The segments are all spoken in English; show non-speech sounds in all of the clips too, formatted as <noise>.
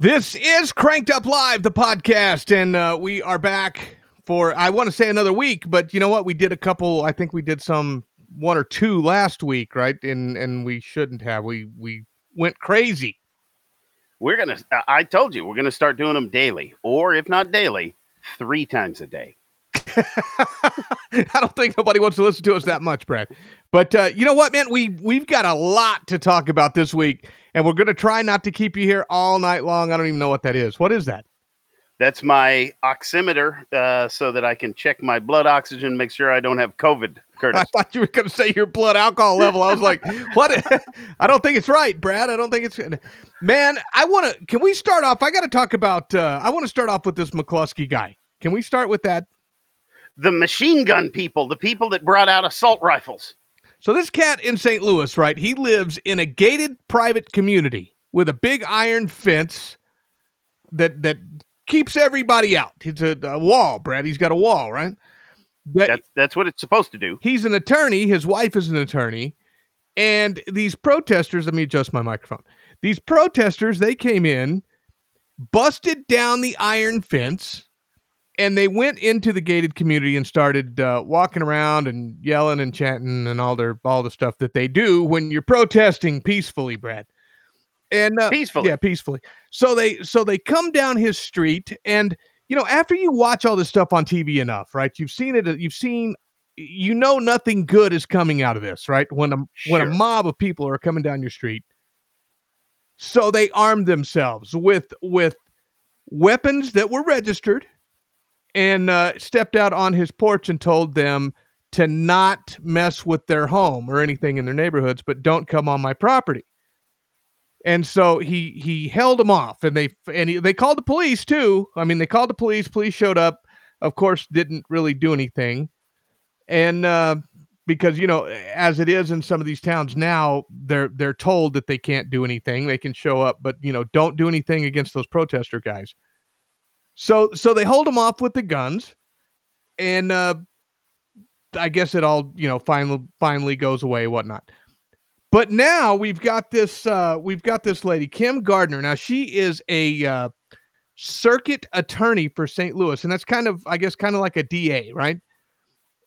This is Cranked Up Live, the podcast, and uh, we are back for, I want to say another week, but you know what? We did a couple, I think we did some one or two last week, right? And and we shouldn't have. We we went crazy. We're going to, I told you, we're going to start doing them daily, or if not daily, three times a day. <laughs> I don't think nobody wants to listen to us that much, Brad. But uh, you know what, man? We we've got a lot to talk about this week, and we're going to try not to keep you here all night long. I don't even know what that is. What is that? That's my oximeter, uh, so that I can check my blood oxygen, make sure I don't have COVID. Curtis. I thought you were going to say your blood alcohol level. I was like, <laughs> what? <laughs> I don't think it's right, Brad. I don't think it's. Man, I want to. Can we start off? I got to talk about. Uh, I want to start off with this McCloskey guy. Can we start with that? The machine gun people, the people that brought out assault rifles. So this cat in St. Louis, right? He lives in a gated private community with a big iron fence that that keeps everybody out. It's a, a wall, Brad. He's got a wall, right? That, that's that's what it's supposed to do. He's an attorney. His wife is an attorney, and these protesters. Let me adjust my microphone. These protesters, they came in, busted down the iron fence, and they went into the gated community and started uh, walking around and yelling and chanting and all their all the stuff that they do when you're protesting peacefully, Brad. And uh, peacefully, yeah, peacefully. So they so they come down his street, and you know after you watch all this stuff on TV enough, right? You've seen it. You've seen. You know nothing good is coming out of this, right? When a sure. when a mob of people are coming down your street, so they armed themselves with with weapons that were registered and uh, stepped out on his porch and told them to not mess with their home or anything in their neighborhoods, but don't come on my property. And so he he held them off, and they and he, they called the police too. I mean, they called the police. Police showed up. Of course, didn't really do anything, and uh, because you know, as it is in some of these towns now, they're they're told that they can't do anything. They can show up, but you know, don't do anything against those protester guys. So so they hold him off with the guns, and uh, I guess it all you know finally finally goes away, whatnot. But now we've got this uh, we've got this lady Kim Gardner. Now she is a uh, circuit attorney for St. Louis, and that's kind of I guess kind of like a DA, right?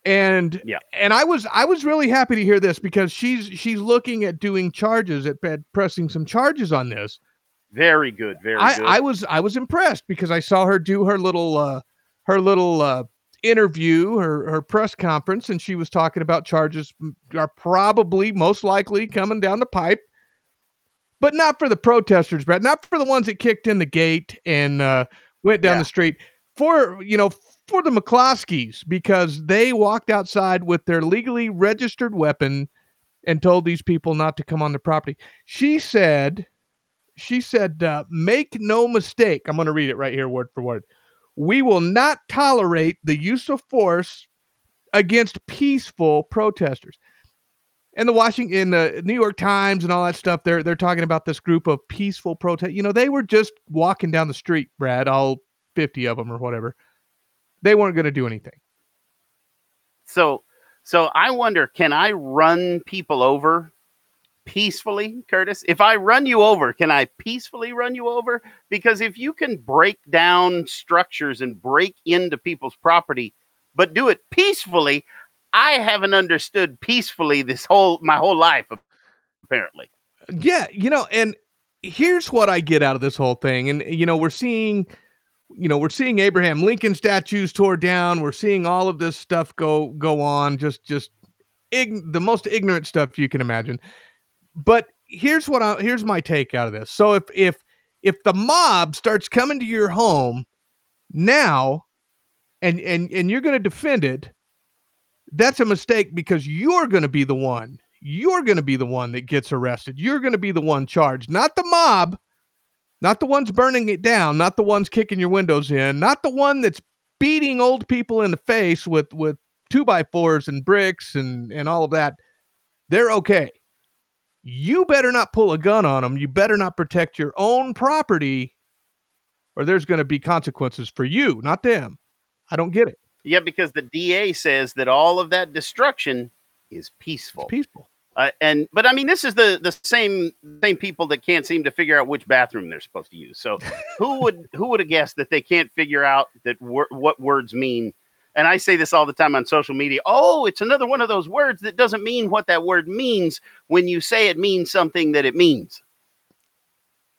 And yeah, and I was I was really happy to hear this because she's she's looking at doing charges at, at pressing some charges on this. Very good, very I, good. I was I was impressed because I saw her do her little uh her little uh interview, her her press conference, and she was talking about charges are probably most likely coming down the pipe, but not for the protesters, Brad, not for the ones that kicked in the gate and uh, went down yeah. the street. For you know, for the McCloskeys because they walked outside with their legally registered weapon and told these people not to come on the property. She said, she said, uh, make no mistake. I'm going to read it right here, word for word we will not tolerate the use of force against peaceful protesters. And the Washington, the New York Times, and all that stuff, they're they're talking about this group of peaceful protest. You know, they were just walking down the street, Brad, all fifty of them or whatever. They weren't going to do anything. So, so I wonder, can I run people over peacefully, Curtis? If I run you over, can I peacefully run you over? Because if you can break down structures and break into people's property, but do it peacefully, I haven't understood peacefully this whole my whole life, apparently. Yeah, you know, and here's what I get out of this whole thing. And you know, we're seeing you know, we're seeing Abraham Lincoln statues tore down. We're seeing all of this stuff go go on, just just the most ignorant stuff you can imagine but here's what I here's my take out of this. So if if if the mob starts coming to your home now and and and you're going to defend it, that's a mistake because you're going to be the one. You're going to be the one that gets arrested. You're going to be the one charged, not the mob, not the ones burning it down, not the ones kicking your windows in, not the one that's beating old people in the face with with two by fours and bricks and and all of that. They're okay you better not pull a gun on them. You better not protect your own property, or there's going to be consequences for you, not them. I don't get it. Yeah, because the DA says that all of that destruction is peaceful. It's peaceful. Uh, and but I mean, this is the the same same people that can't seem to figure out which bathroom they're supposed to use. So <laughs> who would who would have guessed that they can't figure out that wor- what words mean? And I say this all the time on social media. Oh, it's another one of those words that doesn't mean what that word means when you say it means something that it means.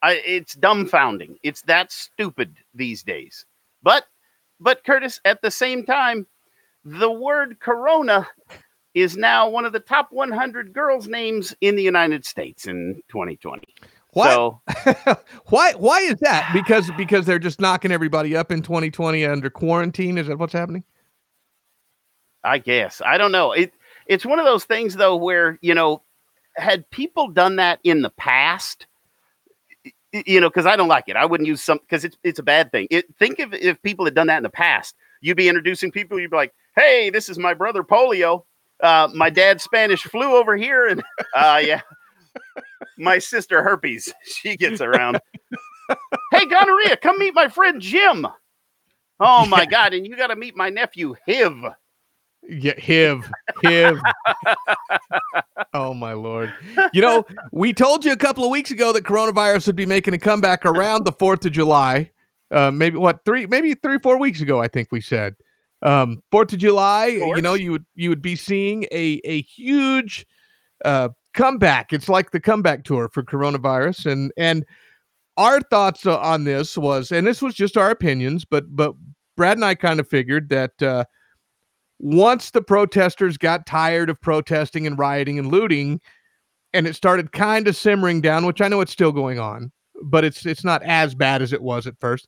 I, it's dumbfounding. It's that stupid these days. But but Curtis, at the same time, the word corona is now one of the top 100 girls' names in the United States in 2020. Why? So <laughs> why? Why is that? Because because they're just knocking everybody up in 2020 under quarantine. Is that what's happening? I guess I don't know. It it's one of those things though where you know had people done that in the past, you know, because I don't like it. I wouldn't use some because it's it's a bad thing. It, think if if people had done that in the past, you'd be introducing people. You'd be like, "Hey, this is my brother polio. Uh, my dad's Spanish flu over here, and <laughs> uh, yeah, my sister herpes. <laughs> She gets around. <laughs> hey, gonorrhea, come meet my friend Jim. Oh my God, and you got to meet my nephew Hiv. Yeah, HIV, HIV. oh my lord! You know, we told you a couple of weeks ago that coronavirus would be making a comeback around the Fourth of July. Uh, maybe what three, maybe three, four weeks ago, I think we said. Um, Fourth of July, you know, you would you would be seeing a a huge uh, comeback. It's like the comeback tour for coronavirus, and and our thoughts on this was, and this was just our opinions, but but Brad and I kind of figured that. Uh, once the protesters got tired of protesting and rioting and looting and it started kind of simmering down which i know it's still going on but it's it's not as bad as it was at first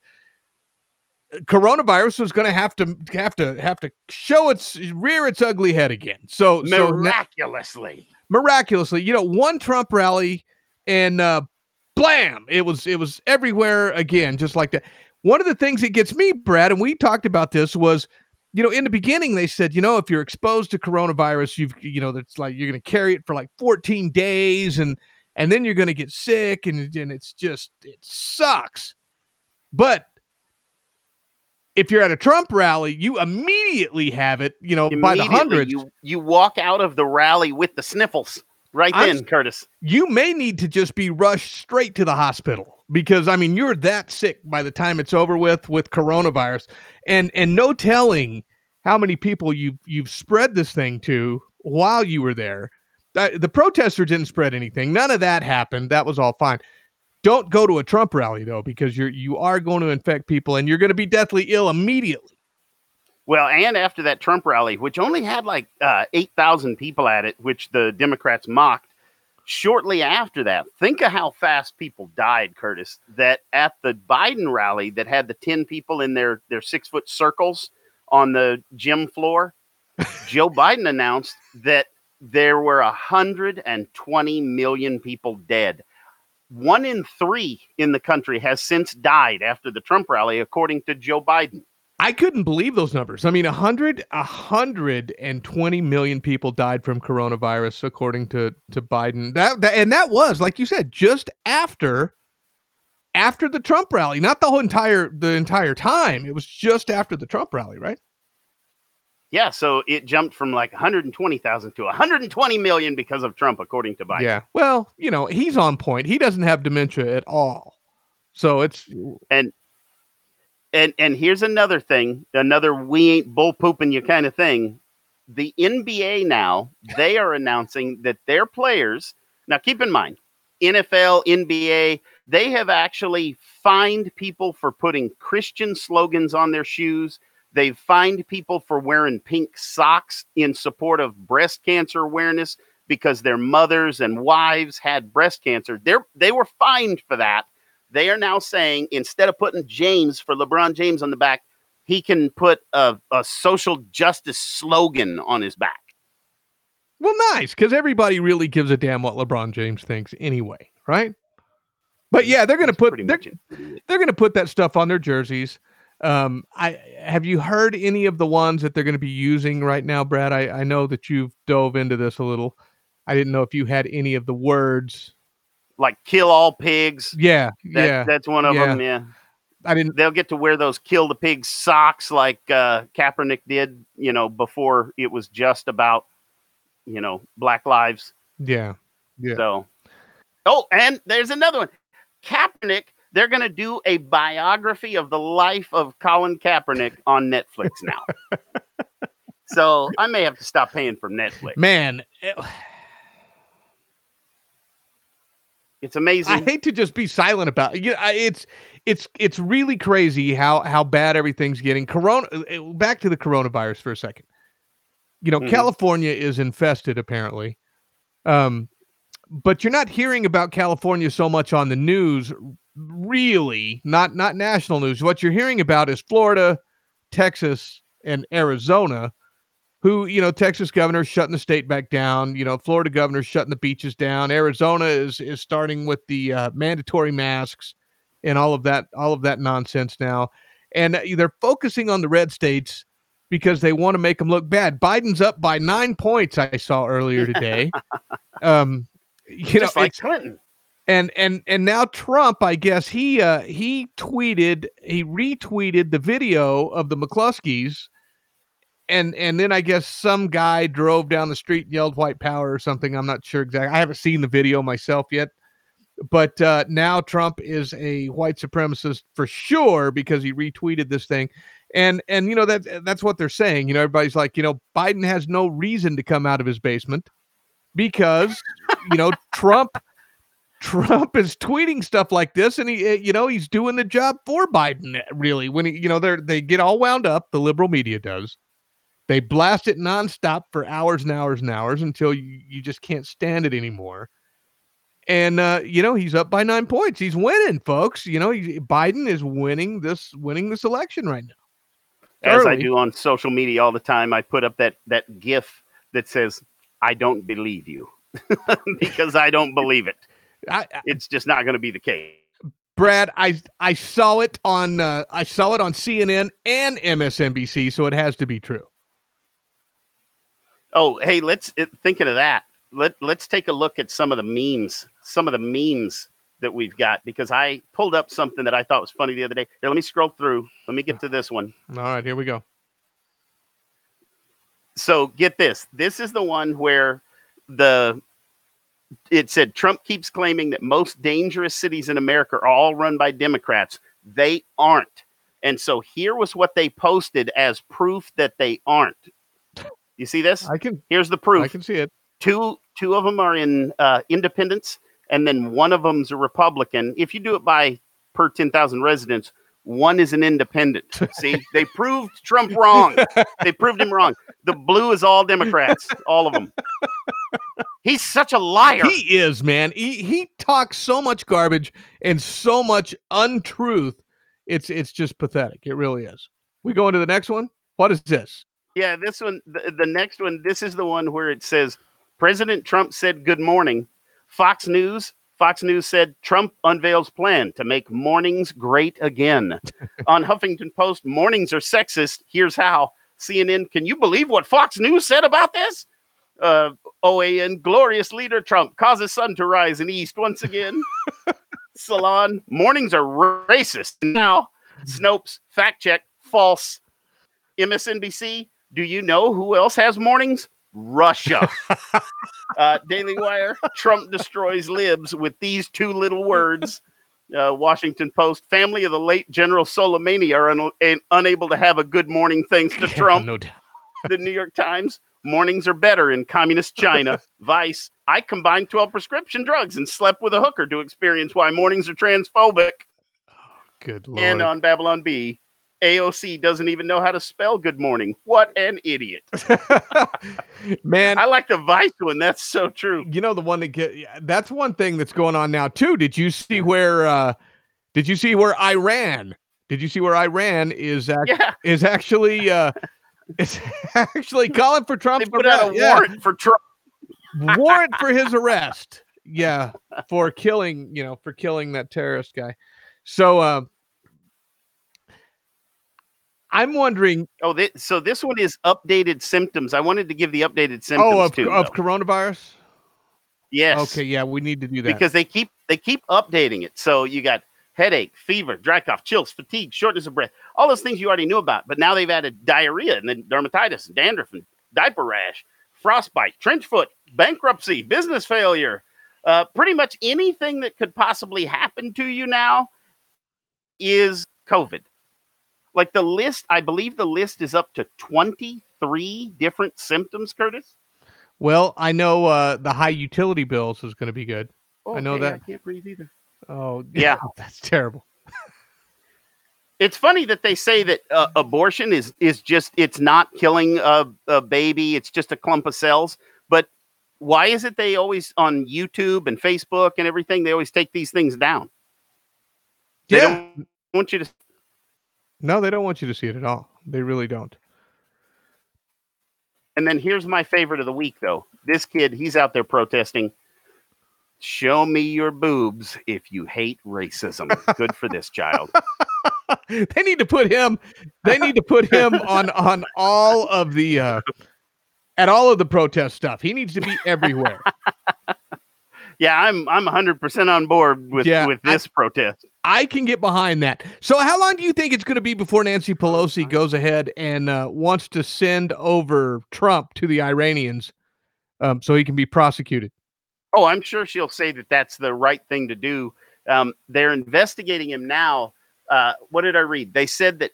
coronavirus was going to have to have to have to show its rear its ugly head again. So so na- Miraculously. miraculously you know one trump rally and uh blam! It was it was everywhere again just like that. One of the things that gets me brad and we talked about this was you know in the beginning they said you know if you're exposed to coronavirus you've you know that's like you're going to carry it for like 14 days and and then you're going to get sick and and it's just it sucks but if you're at a Trump rally, you immediately have it, you know, by the hundreds. You you walk out of the rally with the sniffles right I'm- then, Curtis. you may need to just be rushed straight to the hospital because I mean you're that sick by the time it's over with with coronavirus and and no telling how many people you you've spread this thing to while you were there. That, the protester didn't spread anything. None of that happened. That was all fine. Don't go to a Trump rally though because you're you are going to infect people and you're going to be deathly ill immediately. Well, and after that Trump rally, which only had like uh, 8,000 people at it, which the Democrats mocked, shortly after that, think of how fast people died, Curtis, that at the Biden rally that had the 10 people in their, their six foot circles on the gym floor, <laughs> Joe Biden announced that there were 120 million people dead. One in three in the country has since died after the Trump rally, according to Joe Biden. I couldn't believe those numbers. I mean, a hundred, a hundred and twenty million people died from coronavirus, according to to Biden. That, that and that was, like you said, just after after the Trump rally, not the whole entire the entire time. It was just after the Trump rally, right? Yeah, so it jumped from like 120,000 to 120 million because of Trump, according to Biden. Yeah. Well, you know, he's on point. He doesn't have dementia at all, so it's And and and here's another thing, another we ain't bull pooping you kind of thing. The NBA now they are announcing that their players. Now, keep in mind, NFL, NBA, they have actually fined people for putting Christian slogans on their shoes. They've fined people for wearing pink socks in support of breast cancer awareness because their mothers and wives had breast cancer. They're, they were fined for that. They are now saying instead of putting James for LeBron James on the back, he can put a, a social justice slogan on his back. well, nice because everybody really gives a damn what LeBron James thinks anyway, right? But yeah, they're gonna That's put they're, they're going to put that stuff on their jerseys. Um, I have you heard any of the ones that they're going to be using right now, Brad? I, I know that you've dove into this a little. I didn't know if you had any of the words. Like kill all pigs. Yeah, That, yeah. that's one of yeah. them. Yeah, I didn't. they'll get to wear those kill the pig socks like uh, Kaepernick did. You know, before it was just about you know black lives. Yeah. Yeah. So, oh, and there's another one. Kaepernick. They're going to do a biography of the life of Colin Kaepernick on Netflix now. <laughs> so I may have to stop paying for Netflix. Man, it- It's amazing. I hate to just be silent about it. You know, it's it's it's really crazy how how bad everything's getting. Corona. uh, Back to the coronavirus for a second. You know, Mhm. California is infested apparently, um, but you're not hearing about California so much on the news. Really, not not national news. What you're hearing about is Florida, Texas, and Arizona. Who you know, Texas governor shutting the state back down. You know, Florida governor shutting the beaches down. Arizona is is starting with the uh, mandatory masks and all of that all of that nonsense now. And uh, they're focusing on the red states because they want to make them look bad. Biden's up by nine points. I saw earlier today. <laughs> um, you know, Just like Clinton. and and and now Trump, I guess he uh he tweeted he retweeted the video of the McCloskeys, and and then I guess some guy drove down the street and yelled "White Power" or something. I'm not sure exactly. I haven't seen the video myself yet, but uh, now Trump is a white supremacist for sure because he retweeted this thing. And and you know that that's what they're saying. You know, everybody's like, you know, Biden has no reason to come out of his basement because you know <laughs> Trump Trump is tweeting stuff like this, and he, eh, you know, he's doing the job for Biden. eh, Really, when he, you know, they're they get all wound up. The liberal media does. They blast it nonstop for hours and hours and hours until you, you just can't stand it anymore. And uh, you know, he's up by nine points. He's winning, folks. You know, he, Biden is winning this winning this election right now. As I do on social media all the time, I put up that that GIF that says, "I don't believe you," <laughs> because I don't believe it. I, I- It's just not going to be the case. Brad, I I saw it on uh, I saw it on CNN and MSNBC, so it has to be true. Oh, hey, let's it, thinking of that. Let let's take a look at some of the memes, some of the memes that we've got because I pulled up something that I thought was funny the other day. Here, let me scroll through. Let me get to this one. All right, here we go. So get this. This is the one where the it said Trump keeps claiming that most dangerous cities in America are all run by Democrats. They aren't. And so here was what they posted as proof that they aren't. You see this? I can Here's the proof. I can see it. two two of them are in uh, independents and then one of them's a republican if you do it by per 10,000 residents one is an independent see they proved trump wrong they proved him wrong the blue is all democrats all of them he's such a liar He is, man. He he talks so much garbage and so much untruth. It's it's just pathetic. It really is. We go into the next one. What is this? Yeah this one the, the next one this is the one where it says president trump said good morning fox news Fox News said Trump unveils plan to make mornings great again. <laughs> On Huffington Post, mornings are sexist. Here's how. CNN, can you believe what Fox News said about this? Uh, OAN, glorious leader Trump causes sun to rise in East once again. <laughs> Salon, mornings are racist. Now, Snopes, fact check, false. MSNBC, do you know who else has mornings? Russia. <laughs> uh, Daily Wire, Trump destroys libs with these two little words. Uh, Washington Post, family of the late General Soleimani are un- un- unable to have a good morning thanks to <laughs> Trump. no doubt. the New York Times, mornings are better in communist China. <laughs> Vice, I combined 12 prescription drugs and slept with a hooker to experience why mornings are transphobic. Good lord. And on Babylon Bee, AOC doesn't even know how to spell good morning. What an idiot. <laughs> man, I like the Vice one. That's so true. you know the one that get that's one thing that's going on now too. Did you see where uh did you see where Iran did you see where Iran is act- Yeah, is actually uh <laughs> is actually calling for they Trump's put out a? Yeah. warrant for Trump. warrant for his <laughs> arrest. Yeah, for killing, you know, for killing that terrorist guy. So uh, I'm wondering Oh, thi- so this one is updated symptoms. I wanted to give the updated symptoms oh of, too. of coronavirus? yes. Okay, yeah, we need to do that. because they keep they keep updating it. So you got headache, fever, dry cough, chills, fatigue, shortness of breath, all those things you already knew about. But now they've added diarrhea and then dermatitis and dandruff and diaper rash, frostbite, trench foot, bankruptcy, business failure, uh, pretty much anything that could possibly happen to you now is COVID. Like the list, I believe the list is up to 23 different symptoms, Curtis. Well, I know uh, the high utility bills is going to be good. Oh, I know that. I can't breathe either. Oh, <laughs> Yeah. that's terrible. It's funny that they say that uh, abortion is is just it's not killing a, a baby; it's just a clump of cells. But why is it they always on YouTube and Facebook and everything they always take these things down? They Yeah. don't want you to. No, they don't want you to see it at all. They really don't. And then here's my favorite of the week, though. This kid, he's out there protesting. Show me your boobs if you hate racism. Good for this child. <laughs> they need to put him. They need to put him on on all of the uh, at all of the protest stuff. He needs to be everywhere. <laughs> Yeah, I'm I'm 100% on board with Yeah, with I- this protest. I can get behind that. So, how long do you think it's going to be before Nancy Pelosi goes ahead and uh, wants to send over Trump to the Iranians um, so he can be prosecuted? Oh, I'm sure she'll say that that's the right thing to do. Um, they're investigating him now. Uh, what did I read? They said that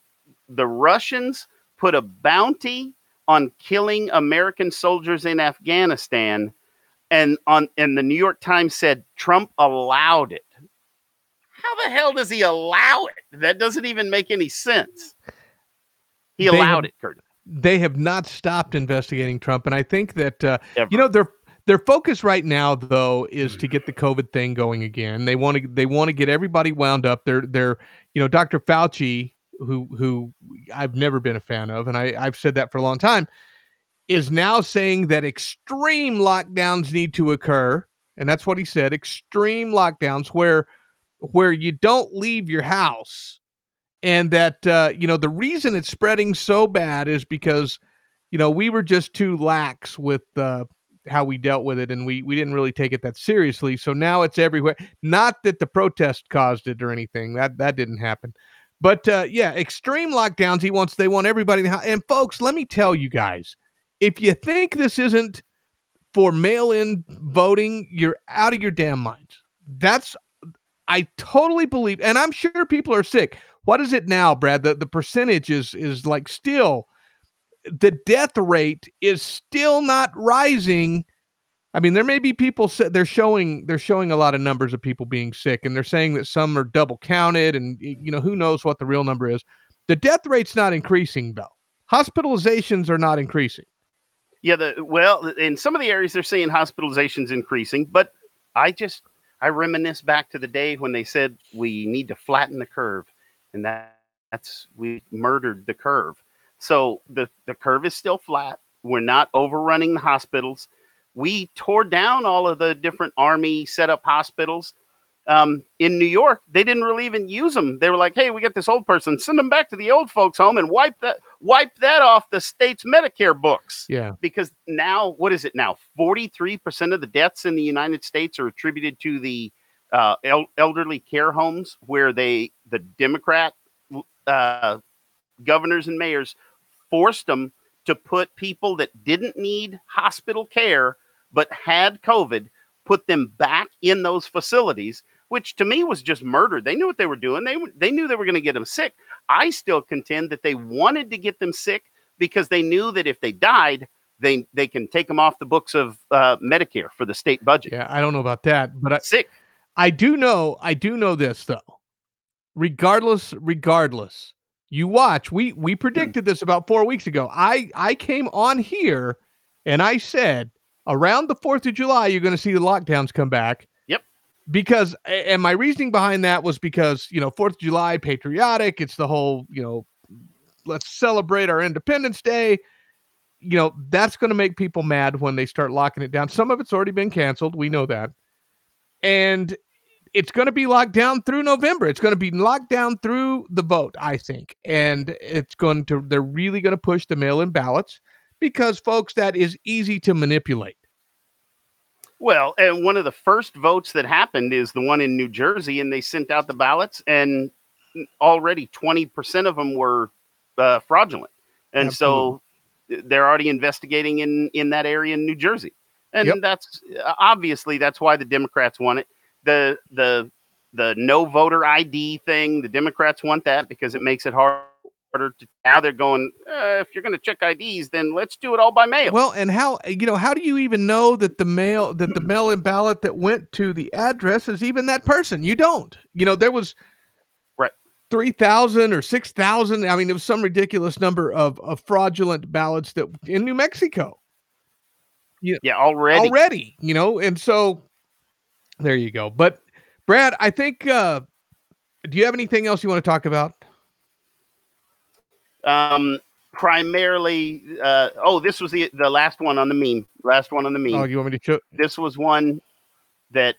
the Russians put a bounty on killing American soldiers in Afghanistan, and on and the New York Times said Trump allowed it. How the hell does he allow it? That doesn't even make any sense. He They allowed have- it, Curtis. They have not stopped investigating Trump, and I think that uh, you know their their focus right now though is to get the COVID thing going again. They want to they want to get everybody wound up. They're they're you know Dr. Fauci, who who I've never been a fan of, and I I've said that for a long time, is now saying that extreme lockdowns need to occur, and that's what he said. Extreme lockdowns where where you don't leave your house, and that uh, you know the reason it's spreading so bad is because you know we were just too lax with uh, how we dealt with it and we we didn't really take it that seriously. So now it's everywhere. Not that the protest caused it or anything. That that didn't happen. But uh, yeah extreme lockdowns he wants they want everybody and folks let me tell you guys if you think this isn't for mail-in voting you're out of your damn minds. That's i totally believe and i'm sure people are sick what is it now brad the, the percentage is is like still the death rate is still not rising. I mean, there may be people they're showing they're showing a lot of numbers of people being sick, and they're saying that some are double counted, and you know who knows what the real number is. The death rate's not increasing though. Hospitalizations are not increasing. Yeah, the well, in some of the areas they're seeing hospitalizations increasing, but I just I reminisce back to the day when they said we need to flatten the curve, and that that's we murdered the curve. So the the curve is still flat. We're not overrunning the hospitals. We tore down all of the different army set up hospitals. Um, in New York, they didn't really even use them. They were like, "Hey, we got this old person. Send them back to the old folks' home and wipe that wipe that off the state's Medicare books." Yeah, because now what is it now 43% of the deaths in the united states are attributed to the uh, el- elderly care homes where they the democrat uh, governors and mayors forced them to put people that didn't need hospital care but had covid put them back in those facilities which to me was just murder they knew what they were doing they, they knew they were going to get them sick i still contend that they wanted to get them sick because they knew that if they died they they can take them off the books of uh, Medicare for the state budget. yeah. I don't know about that, but I, Sick. I do know I do know this though. Regardless, regardless, you watch. We we predicted this about four weeks ago. I I came on here and I said around the Fourth of July you're going to see the lockdowns come back. Because and my reasoning behind that was because you know Fourth of July patriotic. It's the whole you know let's celebrate our Independence Day. You know that's going to make people mad when they start locking it down. Some of it's already been canceled. We know that and it's going to be locked down through November. It's going to be locked down through the vote, I think, and it's going to. They're really going to push the mail-in ballots because, folks, that is easy to manipulate. Well, and one of the first votes that happened is the one in New Jersey, and they sent out the ballots, and already twenty percent of them were uh, fraudulent, and so they're already investigating in in that area in New Jersey, and Yep. that's obviously that's why the Democrats want it. The the the no voter ID thing, the Democrats want that because it makes it harder to. Now they're going. Uh, if you're going to check IDs, then let's do it all by mail. Well, and how you know how do you even know that the mail that the mail-in ballot that went to the address is even that person? You don't. You know there was Right. three thousand or six thousand. I mean, it was some ridiculous number of of fraudulent ballots that in New Mexico yeah, already. already. You know, and so there you go. But Brad, I think. uh Do you have anything else you want to talk about? Um, primarily. Uh, oh, this was the the last one on the meme. Last one on the meme. Oh, you want me to show? this was one that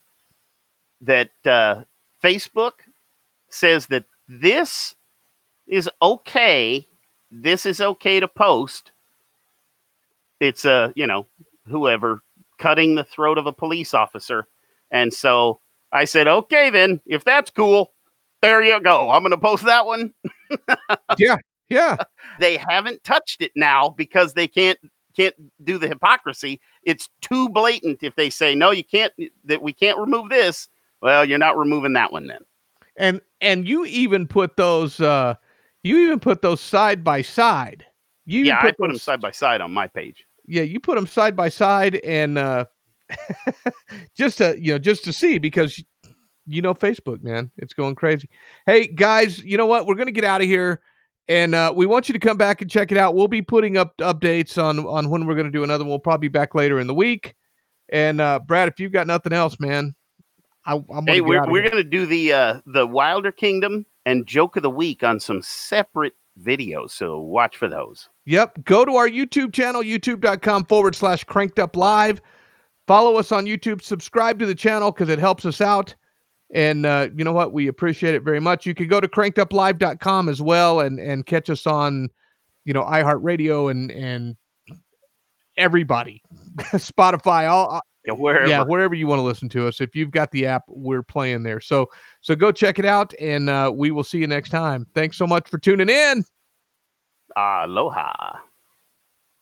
that uh, Facebook says that this is okay. This is okay to post. It's a uh, you know whoever cutting the throat of a police officer, and so I said, okay, then if that's cool, there you go. I'm going to post that one. <laughs> Yeah. <laughs> They haven't touched it now because they can't can't do the hypocrisy. It's too blatant if they say no, you can't that we can't remove this. Well, you're not removing that one then. and and you even put those uh you even put those side by side you yeah, I put them side by side on my page. yeah you put them side by side and uh <laughs> just to you know just to see because you know facebook man it's going crazy hey guys you know what we're gonna get out of here and uh we want you to come back and check it out we'll be putting up updates on on when we're gonna do another one we'll probably be back later in the week and uh brad if you've got nothing else man I, I'm gonna Hey, we're we're gonna do the uh the Wilder Kingdom and Joke of the Week on some separate videos, so watch for those. Yep. Go to our YouTube channel, youtube.com forward slash cranked up live. Follow us on YouTube. Subscribe to the channel because it helps us out. And uh, you know what? We appreciate it very much. You can go to crankeduplive.com as well and and catch us on, you know, iHeartRadio and and everybody, <laughs> Spotify, all Yeah, wherever. yeah, wherever you want to listen to us. If you've got the app, we're playing there. So so go check it out, and uh, we will see you next time. Thanks so much for tuning in. Aloha.